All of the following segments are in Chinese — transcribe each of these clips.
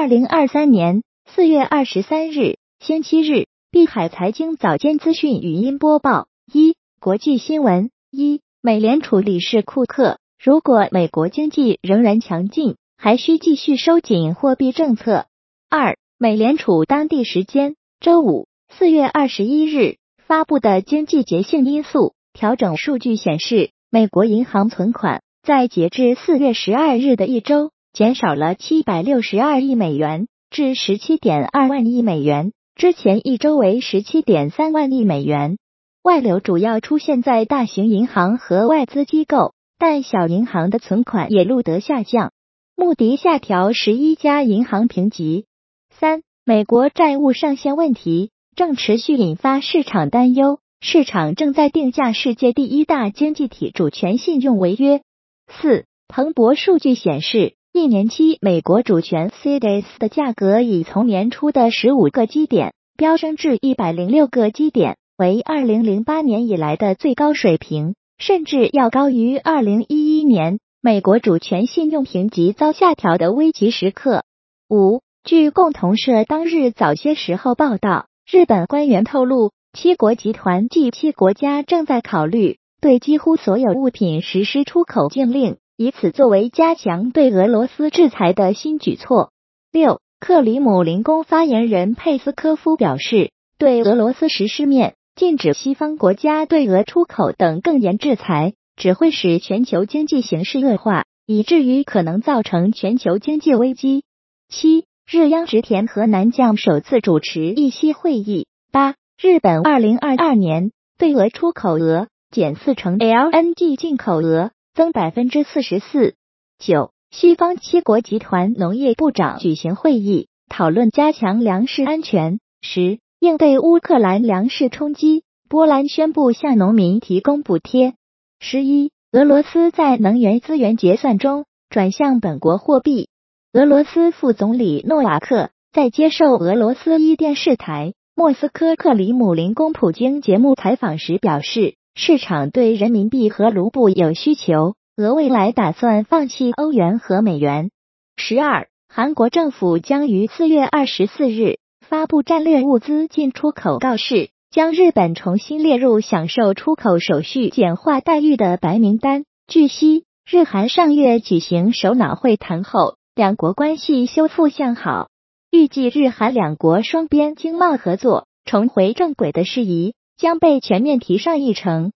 二零二三年四月二十三日，星期日，碧海财经早间资讯语音播报：一、国际新闻：一、美联储理事库克，如果美国经济仍然强劲，还需继续收紧货币政策。二、美联储当地时间。周五四月二十一日发布的经济节性因素。调整数据显示，美国银行存款在截至四月十二日的一周减少了七百六十二亿美元，至十七点二万亿美元，之前一周为十七点三万亿美元。外流主要出现在大型银行和外资机构，但小银行的存款也录得下降。穆迪下调十一家银行评级。三、美国债务上限问题正持续引发市场担忧，市场正在定价世界第一大经济体主权信用违约。四、彭博数据显示，一年期美国主权 CDS 的价格已从年初的十五个基点飙升至一百零六个基点，为二零零八年以来的最高水平，甚至要高于二零一一年美国主权信用评级遭下调的危急时刻。五。据共同社当日早些时候报道，日本官员透露，七国集团及七国家正在考虑对几乎所有物品实施出口禁令，以此作为加强对俄罗斯制裁的新举措。六，克里姆林宫发言人佩斯科夫表示，对俄罗斯实施面禁止西方国家对俄出口等更严制裁，只会使全球经济形势恶化，以至于可能造成全球经济危机。七。日央植田和南将首次主持议息会议。八，日本二零二二年对俄出口额减四成，LNG 进口额增百分之四十四。九，西方七国集团农业部长举行会议，讨论加强粮食安全。十，应对乌克兰粮食冲击，波兰宣布向农民提供补贴。十一，俄罗斯在能源资源结算中转向本国货币。俄罗斯副总理诺瓦克在接受俄罗斯一电视台莫斯科克里姆林宫普京节目采访时表示，市场对人民币和卢布有需求，俄未来打算放弃欧元和美元。十二，韩国政府将于四月二十四日发布战略物资进出口告示，将日本重新列入享受出口手续简化待遇的白名单。据悉，日韩上月举行首脑会谈后。两国关系修复向好，预计日韩两国双边经贸合作重回正轨的事宜将被全面提上议程。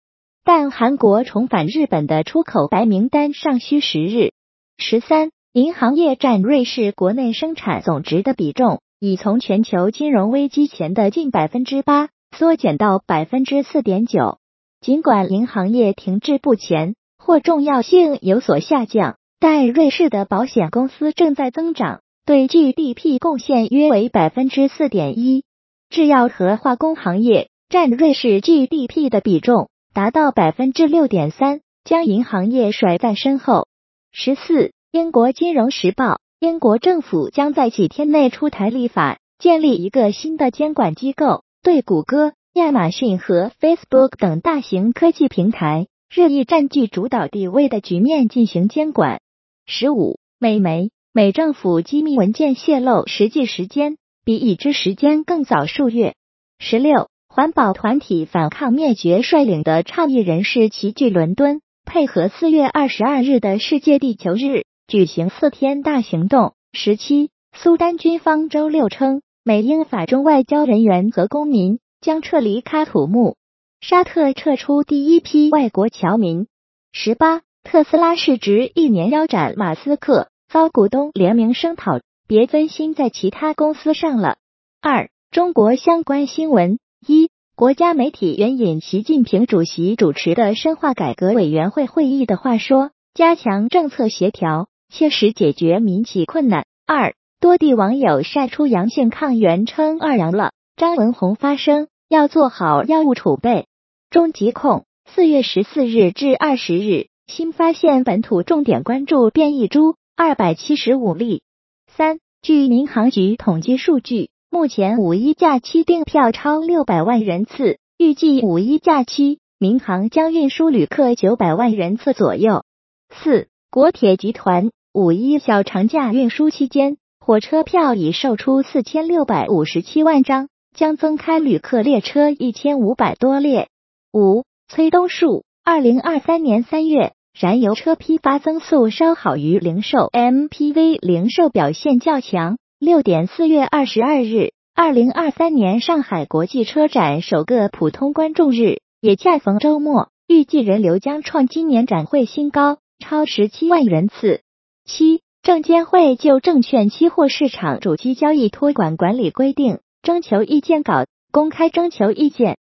但韩国重返日本的出口白名单尚需时日。十三，银行业占瑞士国内生产总值的比重已从全球金融危机前的近百分之八缩减到百分之四点九。尽管银行业停滞不前或重要性有所下降。但瑞士的保险公司正在增长，对 GDP 贡献约为百分之四点一。制药和化工行业占瑞士 GDP 的比重达到百分之六点三，将银行业甩在身后。十四，英国金融时报，英国政府将在几天内出台立法，建立一个新的监管机构，对谷歌、亚马逊和 Facebook 等大型科技平台日益占据主导地位的局面进行监管。十五，美媒美政府机密文件泄露实际时间比已知时间更早数月。十六，环保团体反抗灭绝率领的倡议人士齐聚伦敦，配合四月二十二日的世界地球日举行四天大行动。十七，苏丹军方周六称，美英法中外交人员和公民将撤离喀土穆，沙特撤出第一批外国侨民。十八。特斯拉市值一年腰斩，马斯克遭股东联名声讨，别分心在其他公司上了。二、中国相关新闻：一、国家媒体援引习近平主席主持的深化改革委员会会议的话说，加强政策协调，切实解决民企困难。二、多地网友晒出阳性抗原，称二阳了。张文宏发声，要做好药物储备。中疾控四月十四日至二十日。新发现本土重点关注变异株二百七十五例。三，据民航局统计数据，目前五一假期订票超六百万人次，预计五一假期民航将运输旅客九百万人次左右。四，国铁集团五一小长假运输期间，火车票已售出四千六百五十七万张，将增开旅客列车一千五百多列。五、崔东树，二零二三年三月，燃油车批发增速稍好于零售，MPV 零售表现较强。六点，四月二十二日，二零二三年上海国际车展首个普通观众日也恰逢周末，预计人流将创今年展会新高。超十七万人次。七，证监会就证券期货市场主机交易托管管理规定征求意见稿公开征求意见。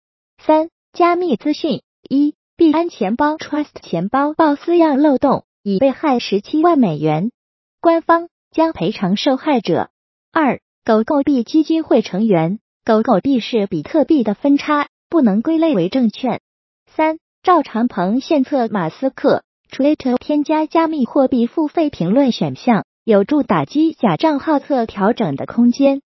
三，加密资讯一，币安钱包 Trust 钱包爆私钥漏洞，已被害十七万美元，官方将赔偿受害者。二，狗狗币基金会成员，狗狗币是比特币的分叉，不能归类为证券。三，赵长鹏献策马斯克。Twitter 添加加密货币付费评论选项，有助打击假账号侧调整的空间。